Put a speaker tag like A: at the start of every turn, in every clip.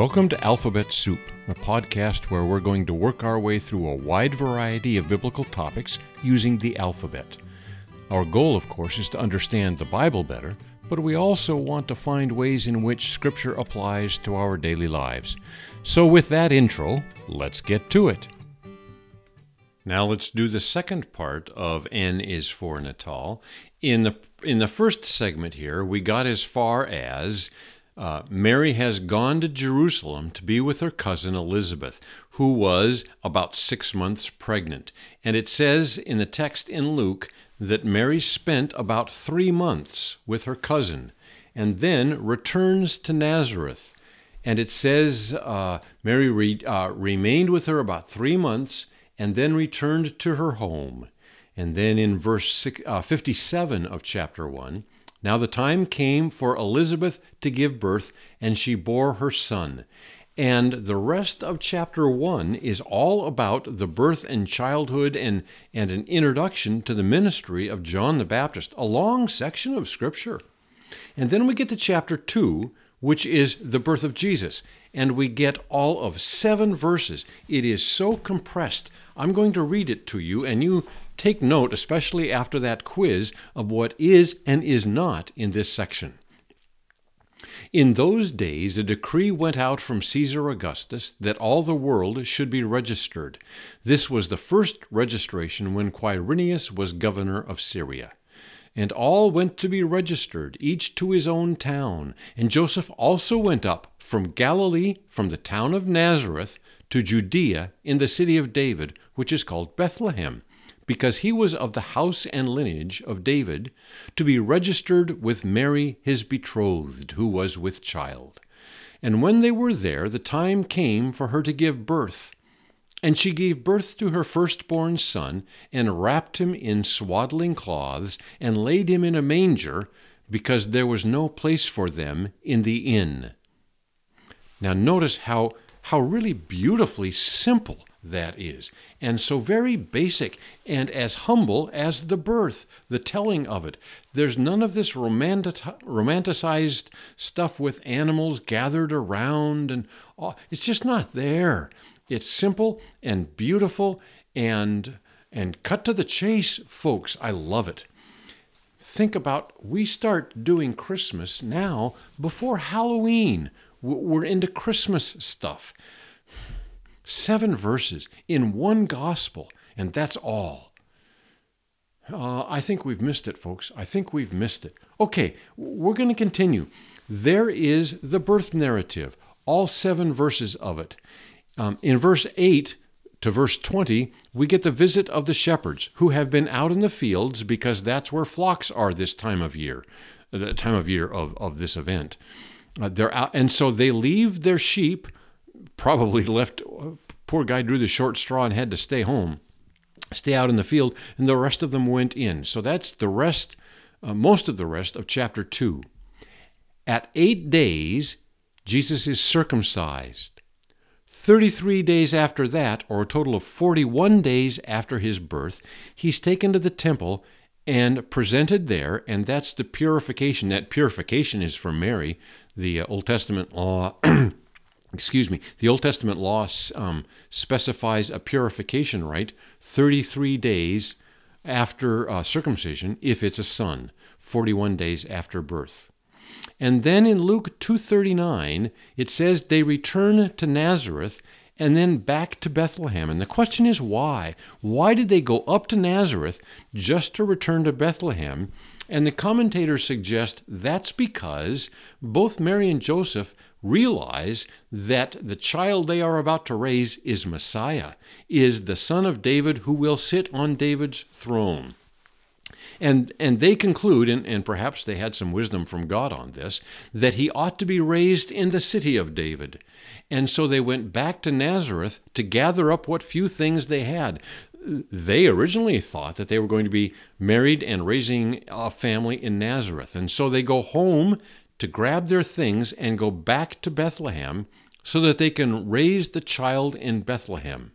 A: Welcome to Alphabet Soup, a podcast where we're going to work our way through a wide variety of biblical topics using the alphabet. Our goal, of course, is to understand the Bible better, but we also want to find ways in which Scripture applies to our daily lives. So, with that intro, let's get to it. Now let's do the second part of N is for Natal. In the in the first segment here, we got as far as uh, Mary has gone to Jerusalem to be with her cousin Elizabeth, who was about six months pregnant. And it says in the text in Luke that Mary spent about three months with her cousin and then returns to Nazareth. And it says uh, Mary re- uh, remained with her about three months and then returned to her home. And then in verse six, uh, 57 of chapter 1, now the time came for Elizabeth to give birth, and she bore her son. And the rest of chapter 1 is all about the birth and childhood and, and an introduction to the ministry of John the Baptist, a long section of Scripture. And then we get to chapter 2, which is the birth of Jesus. And we get all of seven verses. It is so compressed. I'm going to read it to you, and you take note, especially after that quiz, of what is and is not in this section. In those days, a decree went out from Caesar Augustus that all the world should be registered. This was the first registration when Quirinius was governor of Syria. And all went to be registered, each to his own town. And Joseph also went up from Galilee, from the town of Nazareth, to Judea, in the city of David, which is called Bethlehem because he was of the house and lineage of David, to be registered with Mary his betrothed, who was with child. And when they were there, the time came for her to give birth. And she gave birth to her firstborn son, and wrapped him in swaddling cloths, and laid him in a manger, because there was no place for them in the inn. Now, notice how, how really beautifully simple that is, and so very basic and as humble as the birth, the telling of it. There's none of this romanticized stuff with animals gathered around, and it's just not there. It's simple and beautiful and and cut to the chase, folks. I love it. Think about we start doing Christmas now before Halloween. We're into Christmas stuff. Seven verses in one gospel, and that's all. Uh, I think we've missed it, folks. I think we've missed it. Okay, we're going to continue. There is the birth narrative, all seven verses of it. Um, in verse 8 to verse 20, we get the visit of the shepherds who have been out in the fields because that's where flocks are this time of year, the time of year of, of this event. Uh, they're out, and so they leave their sheep probably left, poor guy drew the short straw and had to stay home, stay out in the field, and the rest of them went in. So that's the rest, uh, most of the rest of chapter 2. At eight days, Jesus is circumcised. 33 days after that, or a total of 41 days after his birth, he's taken to the temple and presented there, and that's the purification. That purification is for Mary. The uh, Old Testament law excuse me, the Old Testament law um, specifies a purification rite 33 days after uh, circumcision if it's a son, 41 days after birth. And then in Luke 2:39 it says they return to Nazareth and then back to Bethlehem. And the question is why? Why did they go up to Nazareth just to return to Bethlehem? And the commentators suggest that's because both Mary and Joseph realize that the child they are about to raise is Messiah, is the son of David who will sit on David's throne. And, and they conclude, and, and perhaps they had some wisdom from God on this, that he ought to be raised in the city of David. And so they went back to Nazareth to gather up what few things they had. They originally thought that they were going to be married and raising a family in Nazareth. And so they go home to grab their things and go back to Bethlehem so that they can raise the child in Bethlehem.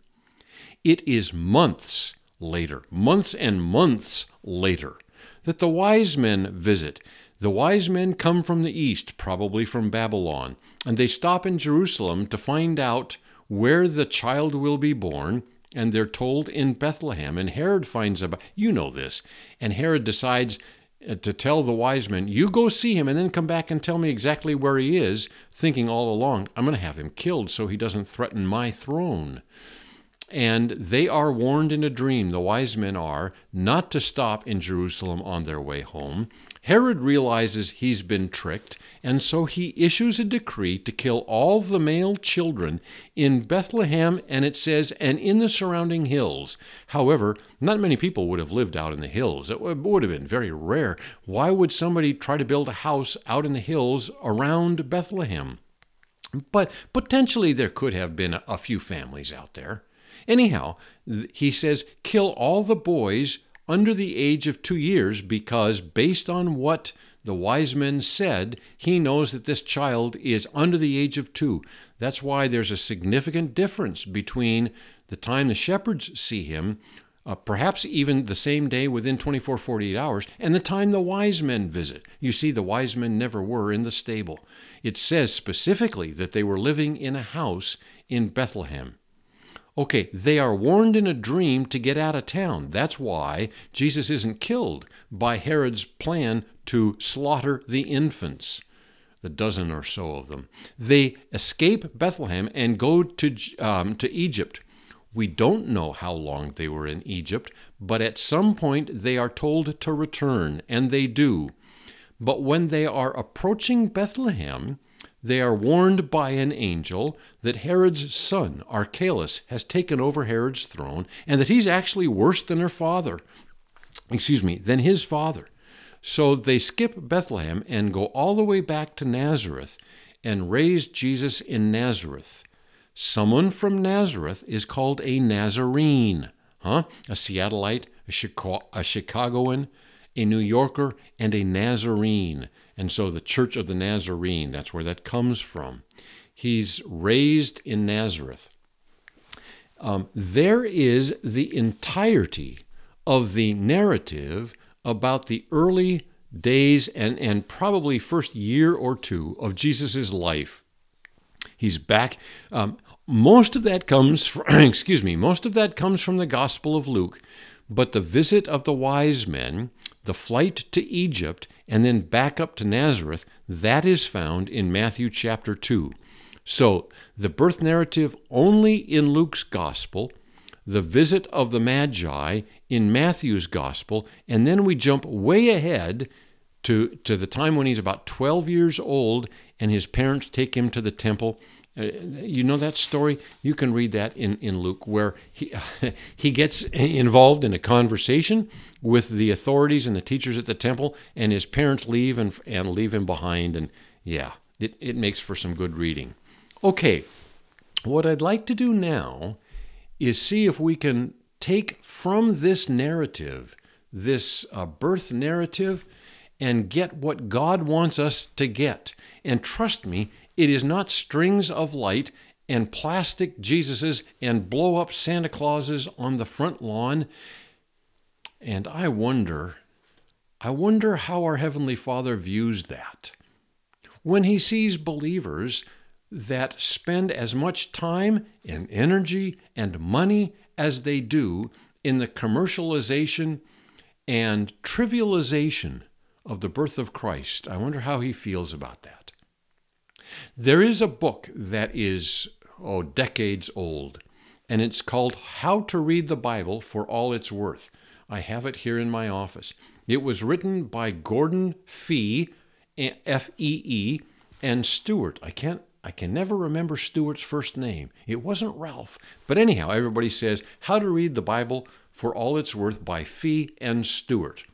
A: It is months later, months and months later, that the wise men visit. The wise men come from the east, probably from Babylon, and they stop in Jerusalem to find out where the child will be born, and they're told in Bethlehem. And Herod finds out, you know this, and Herod decides Uh, to tell the wise men, You go see him and then come back and tell me exactly where he is, thinking all along, I'm going to have him killed so he doesn't threaten my throne. And they are warned in a dream, the wise men are, not to stop in Jerusalem on their way home. Herod realizes he's been tricked, and so he issues a decree to kill all the male children in Bethlehem, and it says, and in the surrounding hills. However, not many people would have lived out in the hills. It would have been very rare. Why would somebody try to build a house out in the hills around Bethlehem? But potentially there could have been a few families out there. Anyhow, he says, kill all the boys under the age of two years because, based on what the wise men said, he knows that this child is under the age of two. That's why there's a significant difference between the time the shepherds see him, uh, perhaps even the same day within 24, 48 hours, and the time the wise men visit. You see, the wise men never were in the stable. It says specifically that they were living in a house in Bethlehem. Okay, they are warned in a dream to get out of town. That's why Jesus isn't killed by Herod's plan to slaughter the infants, the dozen or so of them. They escape Bethlehem and go to, um, to Egypt. We don't know how long they were in Egypt, but at some point they are told to return, and they do. But when they are approaching Bethlehem, they are warned by an angel that Herod's son, Archelaus, has taken over Herod's throne and that he's actually worse than her father. Excuse me, than his father. So they skip Bethlehem and go all the way back to Nazareth and raise Jesus in Nazareth. Someone from Nazareth is called a Nazarene, huh? A Seattleite, a, Chicago, a Chicagoan, a New Yorker, and a Nazarene. And so the Church of the Nazarene, that's where that comes from. He's raised in Nazareth. Um, there is the entirety of the narrative about the early days and, and probably first year or two of Jesus' life. He's back. Um, most of that comes from, excuse me, most of that comes from the Gospel of Luke, but the visit of the wise men, the flight to Egypt, and then back up to Nazareth, that is found in Matthew chapter 2. So the birth narrative only in Luke's gospel, the visit of the Magi in Matthew's gospel, and then we jump way ahead to, to the time when he's about 12 years old and his parents take him to the temple. Uh, you know that story? You can read that in, in Luke, where he, he gets involved in a conversation with the authorities and the teachers at the temple, and his parents leave and, and leave him behind. And yeah, it, it makes for some good reading. Okay, what I'd like to do now is see if we can take from this narrative, this uh, birth narrative, and get what God wants us to get. And trust me, it is not strings of light and plastic Jesuses and blow up Santa Clauses on the front lawn. And I wonder, I wonder how our Heavenly Father views that. When He sees believers that spend as much time and energy and money as they do in the commercialization and trivialization of the birth of Christ, I wonder how He feels about that. There is a book that is, oh, decades old, and it's called How to Read the Bible for All It's Worth. I have it here in my office. It was written by Gordon Fee, eh, F E E, and Stuart. I can't I can never remember Stuart's first name. It wasn't Ralph. But anyhow, everybody says How to Read the Bible for All It's Worth by Fee and Stuart.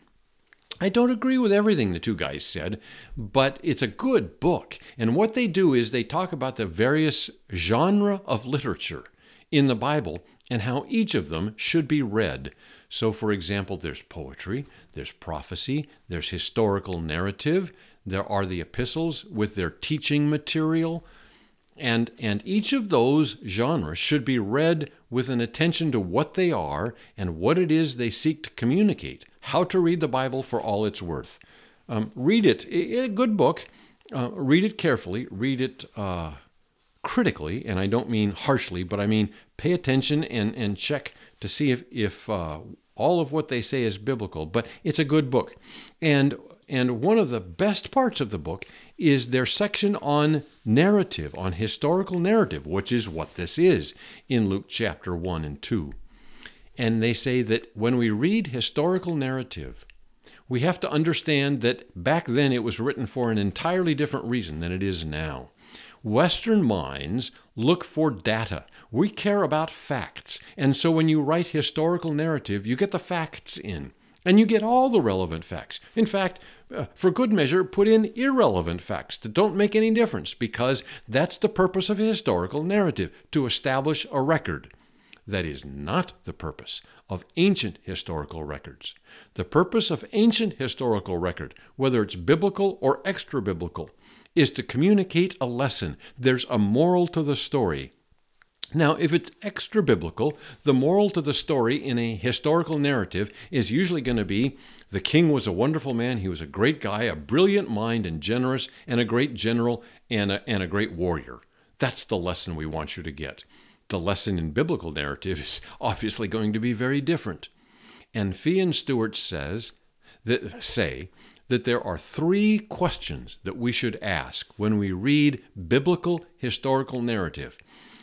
A: I don't agree with everything the two guys said, but it's a good book. And what they do is they talk about the various genre of literature in the Bible and how each of them should be read. So, for example, there's poetry, there's prophecy, there's historical narrative, there are the epistles with their teaching material, and, and each of those genres should be read with an attention to what they are and what it is they seek to communicate, how to read the Bible for all it's worth. Um, read it. A good book. Uh, read it carefully. Read it uh, critically, and I don't mean harshly, but I mean pay attention and, and check to see if, if uh, all of what they say is biblical. But it's a good book. And, and one of the best parts of the book is their section on narrative, on historical narrative, which is what this is in Luke chapter 1 and 2. And they say that when we read historical narrative, we have to understand that back then it was written for an entirely different reason than it is now. Western minds look for data. We care about facts. And so when you write historical narrative, you get the facts in. And you get all the relevant facts. In fact, uh, for good measure, put in irrelevant facts that don't make any difference because that's the purpose of a historical narrative to establish a record. That is not the purpose of ancient historical records. The purpose of ancient historical record, whether it's biblical or extra biblical, is to communicate a lesson. There's a moral to the story. Now, if it's extra biblical, the moral to the story in a historical narrative is usually going to be the king was a wonderful man, he was a great guy, a brilliant mind and generous, and a great general and a, and a great warrior. That's the lesson we want you to get. The lesson in biblical narrative is obviously going to be very different. And Fee and Stuart says that say that there are three questions that we should ask when we read biblical historical narrative.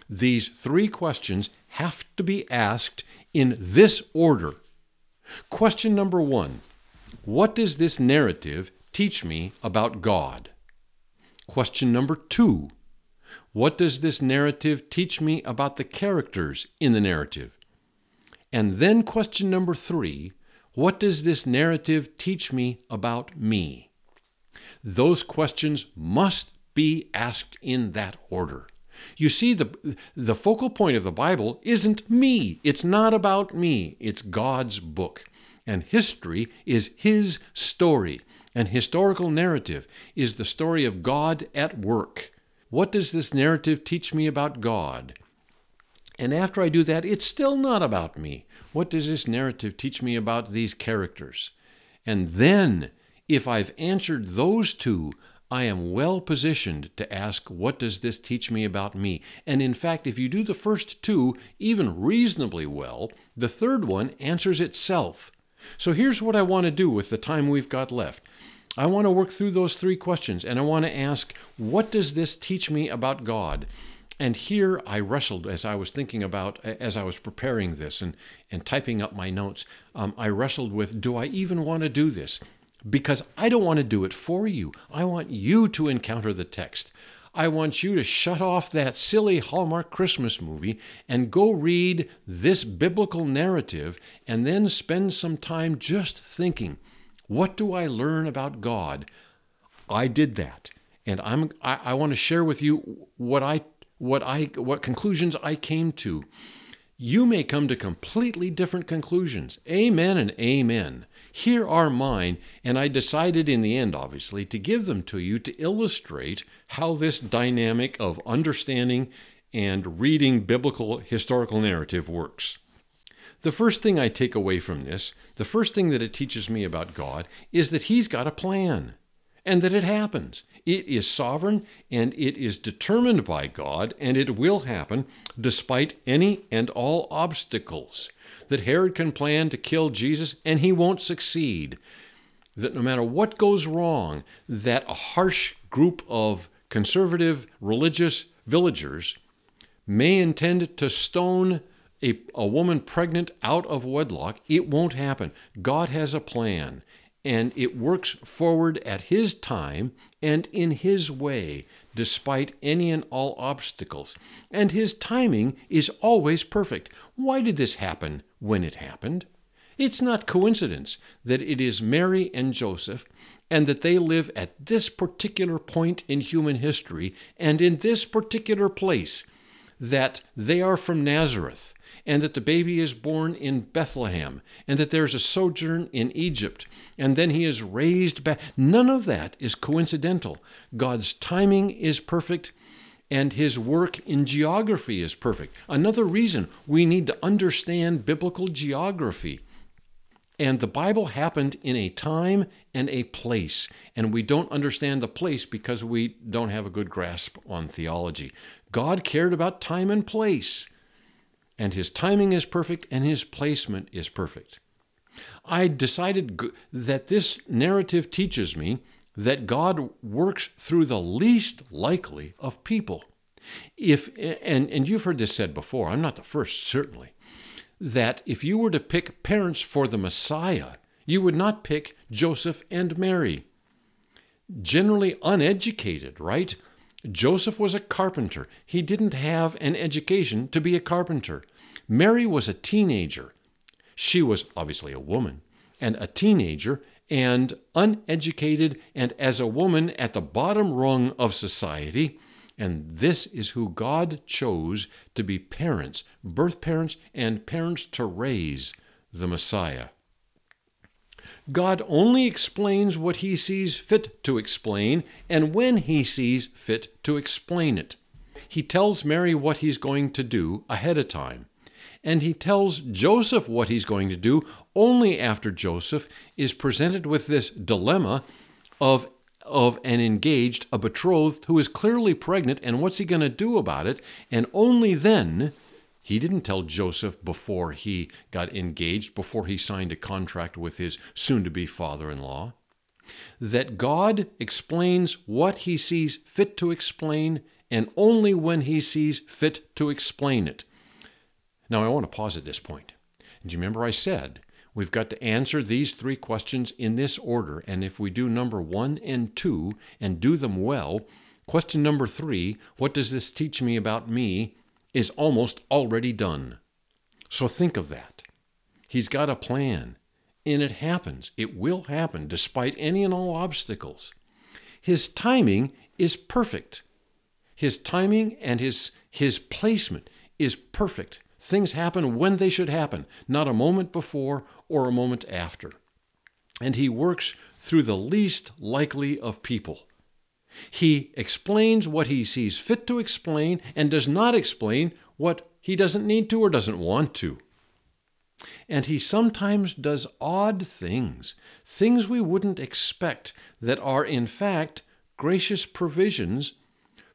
A: These three questions have to be asked in this order. Question number one What does this narrative teach me about God? Question number two What does this narrative teach me about the characters in the narrative? And then question number three what does this narrative teach me about me? Those questions must be asked in that order. You see, the, the focal point of the Bible isn't me. It's not about me. It's God's book. And history is His story. And historical narrative is the story of God at work. What does this narrative teach me about God? And after I do that, it's still not about me. What does this narrative teach me about these characters? And then, if I've answered those two, I am well positioned to ask, What does this teach me about me? And in fact, if you do the first two even reasonably well, the third one answers itself. So here's what I want to do with the time we've got left. I want to work through those three questions and I want to ask, What does this teach me about God? And here I wrestled as I was thinking about, as I was preparing this and, and typing up my notes, um, I wrestled with do I even want to do this? Because I don't want to do it for you. I want you to encounter the text. I want you to shut off that silly Hallmark Christmas movie and go read this biblical narrative and then spend some time just thinking, what do I learn about God? I did that. And I'm, I, I want to share with you what I what I what conclusions I came to. You may come to completely different conclusions. Amen and amen. Here are mine, and I decided in the end, obviously, to give them to you to illustrate how this dynamic of understanding and reading biblical historical narrative works. The first thing I take away from this, the first thing that it teaches me about God, is that He's got a plan and that it happens. It is sovereign and it is determined by God, and it will happen despite any and all obstacles. That Herod can plan to kill Jesus and he won't succeed. That no matter what goes wrong, that a harsh group of conservative religious villagers may intend to stone a, a woman pregnant out of wedlock. It won't happen. God has a plan and it works forward at His time and in His way, despite any and all obstacles. And His timing is always perfect. Why did this happen when it happened? It's not coincidence that it is Mary and Joseph, and that they live at this particular point in human history and in this particular place, that they are from Nazareth and that the baby is born in Bethlehem, and that there's a sojourn in Egypt, and then he is raised back. None of that is coincidental. God's timing is perfect, and his work in geography is perfect. Another reason we need to understand biblical geography. And the Bible happened in a time and a place. And we don't understand the place because we don't have a good grasp on theology. God cared about time and place. And his timing is perfect and his placement is perfect. I decided that this narrative teaches me that God works through the least likely of people. If and, and you've heard this said before, I'm not the first, certainly that if you were to pick parents for the Messiah, you would not pick Joseph and Mary. Generally uneducated, right? Joseph was a carpenter. He didn't have an education to be a carpenter. Mary was a teenager. She was obviously a woman and a teenager and uneducated and as a woman at the bottom rung of society and this is who God chose to be parents, birth parents, and parents to raise the Messiah. God only explains what he sees fit to explain and when he sees fit to explain it. He tells Mary what he's going to do ahead of time. And he tells Joseph what he's going to do only after Joseph is presented with this dilemma of of an engaged, a betrothed who is clearly pregnant, and what's he going to do about it? And only then, he didn't tell Joseph before he got engaged, before he signed a contract with his soon to be father in law, that God explains what he sees fit to explain, and only when he sees fit to explain it. Now, I want to pause at this point. Do you remember I said We've got to answer these three questions in this order, and if we do number one and two and do them well, question number three, what does this teach me about me, is almost already done. So think of that. He's got a plan, and it happens. It will happen despite any and all obstacles. His timing is perfect. His timing and his, his placement is perfect. Things happen when they should happen, not a moment before or a moment after. And he works through the least likely of people. He explains what he sees fit to explain and does not explain what he doesn't need to or doesn't want to. And he sometimes does odd things, things we wouldn't expect, that are in fact gracious provisions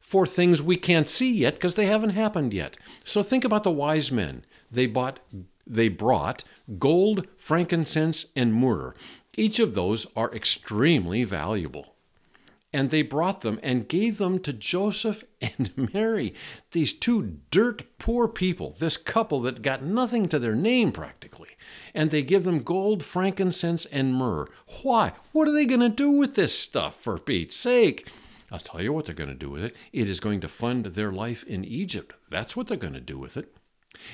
A: for things we can't see yet because they haven't happened yet. So think about the wise men. They bought they brought gold, frankincense, and myrrh. Each of those are extremely valuable. And they brought them and gave them to Joseph and Mary, these two dirt poor people, this couple that got nothing to their name practically. And they give them gold, frankincense, and myrrh. Why? What are they going to do with this stuff, for Pete's sake? I'll tell you what they're going to do with it. It is going to fund their life in Egypt. That's what they're going to do with it.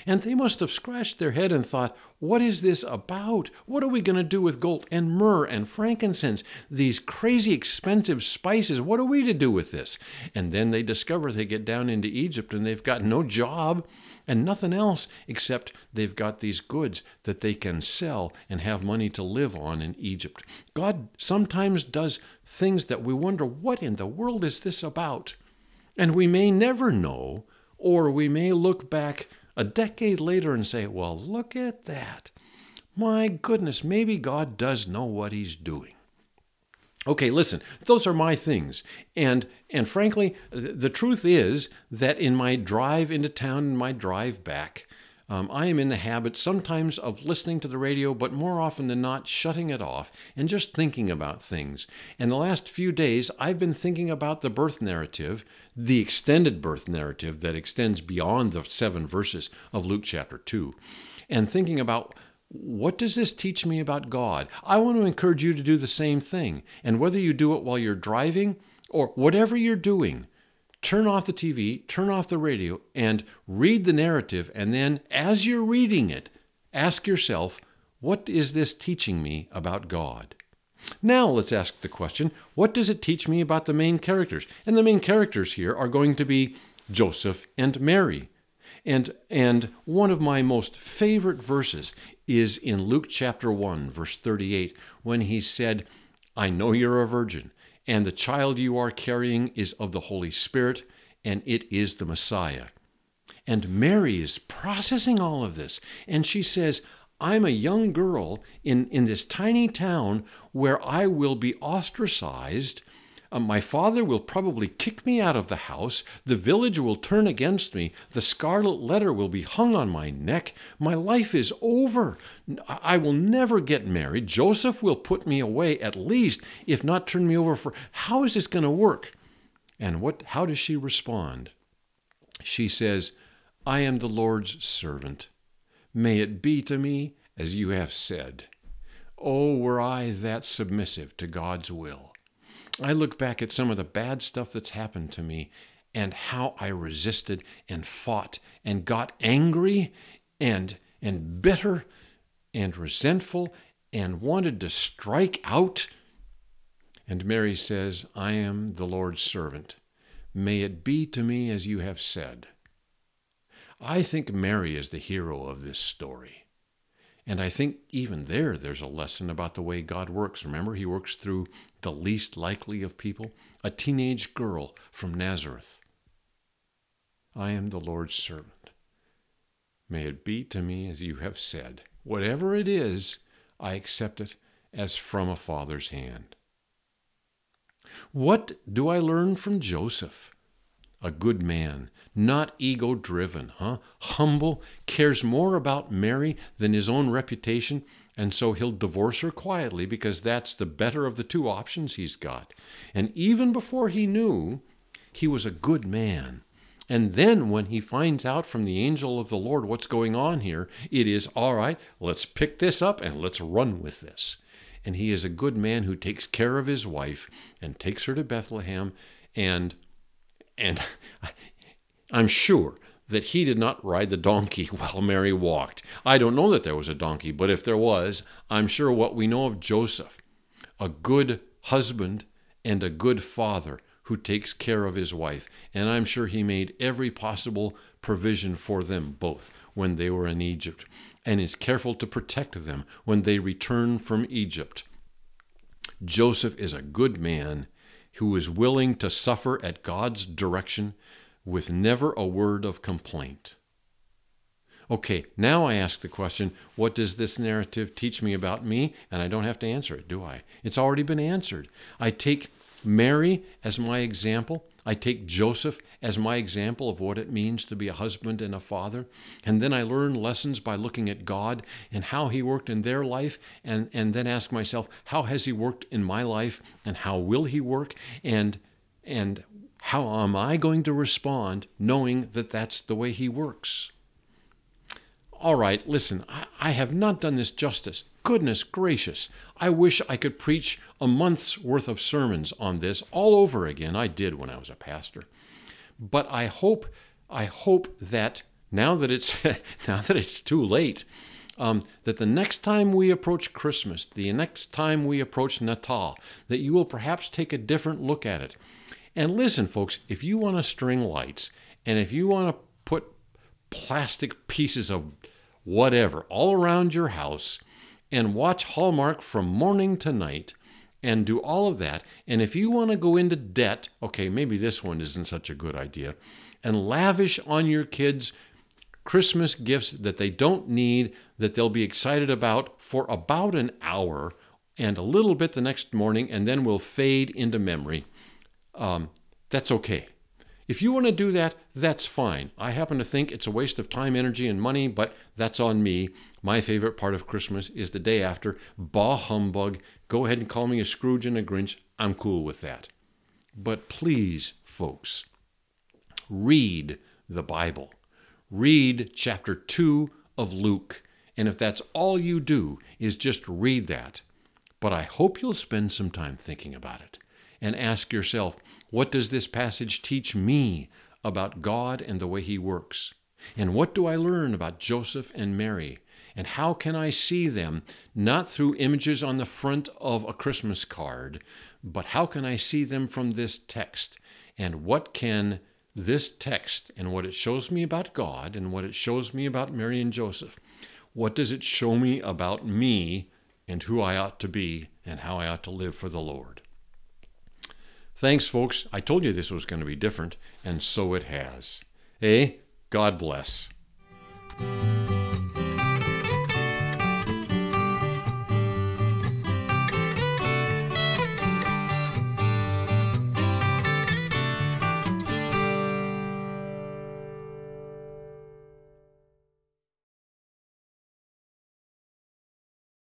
A: And they must have scratched their head and thought, What is this about? What are we going to do with gold and myrrh and frankincense? These crazy expensive spices, what are we to do with this? And then they discover they get down into Egypt and they've got no job and nothing else except they've got these goods that they can sell and have money to live on in Egypt. God sometimes does things that we wonder, What in the world is this about? And we may never know, or we may look back a decade later and say, well, look at that. My goodness, maybe God does know what he's doing. Okay, listen, those are my things. And and frankly, the truth is that in my drive into town and my drive back, um, I am in the habit sometimes of listening to the radio, but more often than not, shutting it off and just thinking about things. And the last few days, I've been thinking about the birth narrative, the extended birth narrative that extends beyond the seven verses of Luke chapter 2, and thinking about what does this teach me about God? I want to encourage you to do the same thing. And whether you do it while you're driving or whatever you're doing, turn off the TV, turn off the radio, and read the narrative. And then, as you're reading it, ask yourself, what is this teaching me about God? Now let's ask the question what does it teach me about the main characters? And the main characters here are going to be Joseph and Mary. And, and one of my most favorite verses is in Luke chapter 1, verse 38, when he said, I know you're a virgin, and the child you are carrying is of the Holy Spirit, and it is the Messiah. And Mary is processing all of this, and she says, I'm a young girl in, in this tiny town where I will be ostracized. Uh, my father will probably kick me out of the house. The village will turn against me. The scarlet letter will be hung on my neck. My life is over. I will never get married. Joseph will put me away at least, if not turn me over for. How is this going to work? And what? How does she respond? She says, I am the Lord's servant. May it be to me as you have said. Oh, were I that submissive to God's will. I look back at some of the bad stuff that's happened to me and how I resisted and fought and got angry and and bitter and resentful and wanted to strike out. And Mary says, I am the Lord's servant. May it be to me as you have said. I think Mary is the hero of this story. And I think even there, there's a lesson about the way God works. Remember, He works through the least likely of people, a teenage girl from Nazareth. I am the Lord's servant. May it be to me as you have said. Whatever it is, I accept it as from a father's hand. What do I learn from Joseph? A good man, not ego driven, huh? Humble, cares more about Mary than his own reputation, and so he'll divorce her quietly because that's the better of the two options he's got. And even before he knew, he was a good man. And then when he finds out from the angel of the Lord what's going on here, it is all right, let's pick this up and let's run with this. And he is a good man who takes care of his wife and takes her to Bethlehem and and I'm sure that he did not ride the donkey while Mary walked. I don't know that there was a donkey, but if there was, I'm sure what we know of Joseph, a good husband and a good father who takes care of his wife. And I'm sure he made every possible provision for them both when they were in Egypt and is careful to protect them when they return from Egypt. Joseph is a good man who is willing to suffer at God's direction with never a word of complaint. Okay, now I ask the question what does this narrative teach me about me? And I don't have to answer it, do I? It's already been answered. I take Mary as my example. I take Joseph as my example of what it means to be a husband and a father. And then I learn lessons by looking at God and how He worked in their life, and, and then ask myself, how has He worked in my life, and how will He work? And, and how am I going to respond knowing that that's the way He works? All right, listen, I, I have not done this justice. Goodness gracious, I wish I could preach a month's worth of sermons on this all over again. I did when I was a pastor. But I hope, I hope that now that it's now that it's too late, um, that the next time we approach Christmas, the next time we approach Natal, that you will perhaps take a different look at it and listen, folks, if you want to string lights and if you want to put plastic pieces of whatever all around your house and watch Hallmark from morning to night and do all of that, and if you want to go into debt, okay, maybe this one isn't such a good idea, and lavish on your kids Christmas gifts that they don't need, that they'll be excited about for about an hour and a little bit the next morning, and then will fade into memory um, that's okay. If you want to do that, that's fine. I happen to think it's a waste of time, energy, and money, but that's on me. My favorite part of Christmas is the day after. Bah humbug. Go ahead and call me a Scrooge and a Grinch. I'm cool with that. But please, folks, read the Bible. Read chapter 2 of Luke. And if that's all you do is just read that, but I hope you'll spend some time thinking about it and ask yourself, what does this passage teach me about God and the way He works? And what do I learn about Joseph and Mary? And how can I see them not through images on the front of a Christmas card, but how can I see them from this text? And what can this text and what it shows me about God and what it shows me about Mary and Joseph, what does it show me about me and who I ought to be and how I ought to live for the Lord? Thanks, folks. I told you this was going to be different, and so it has. Eh? God bless.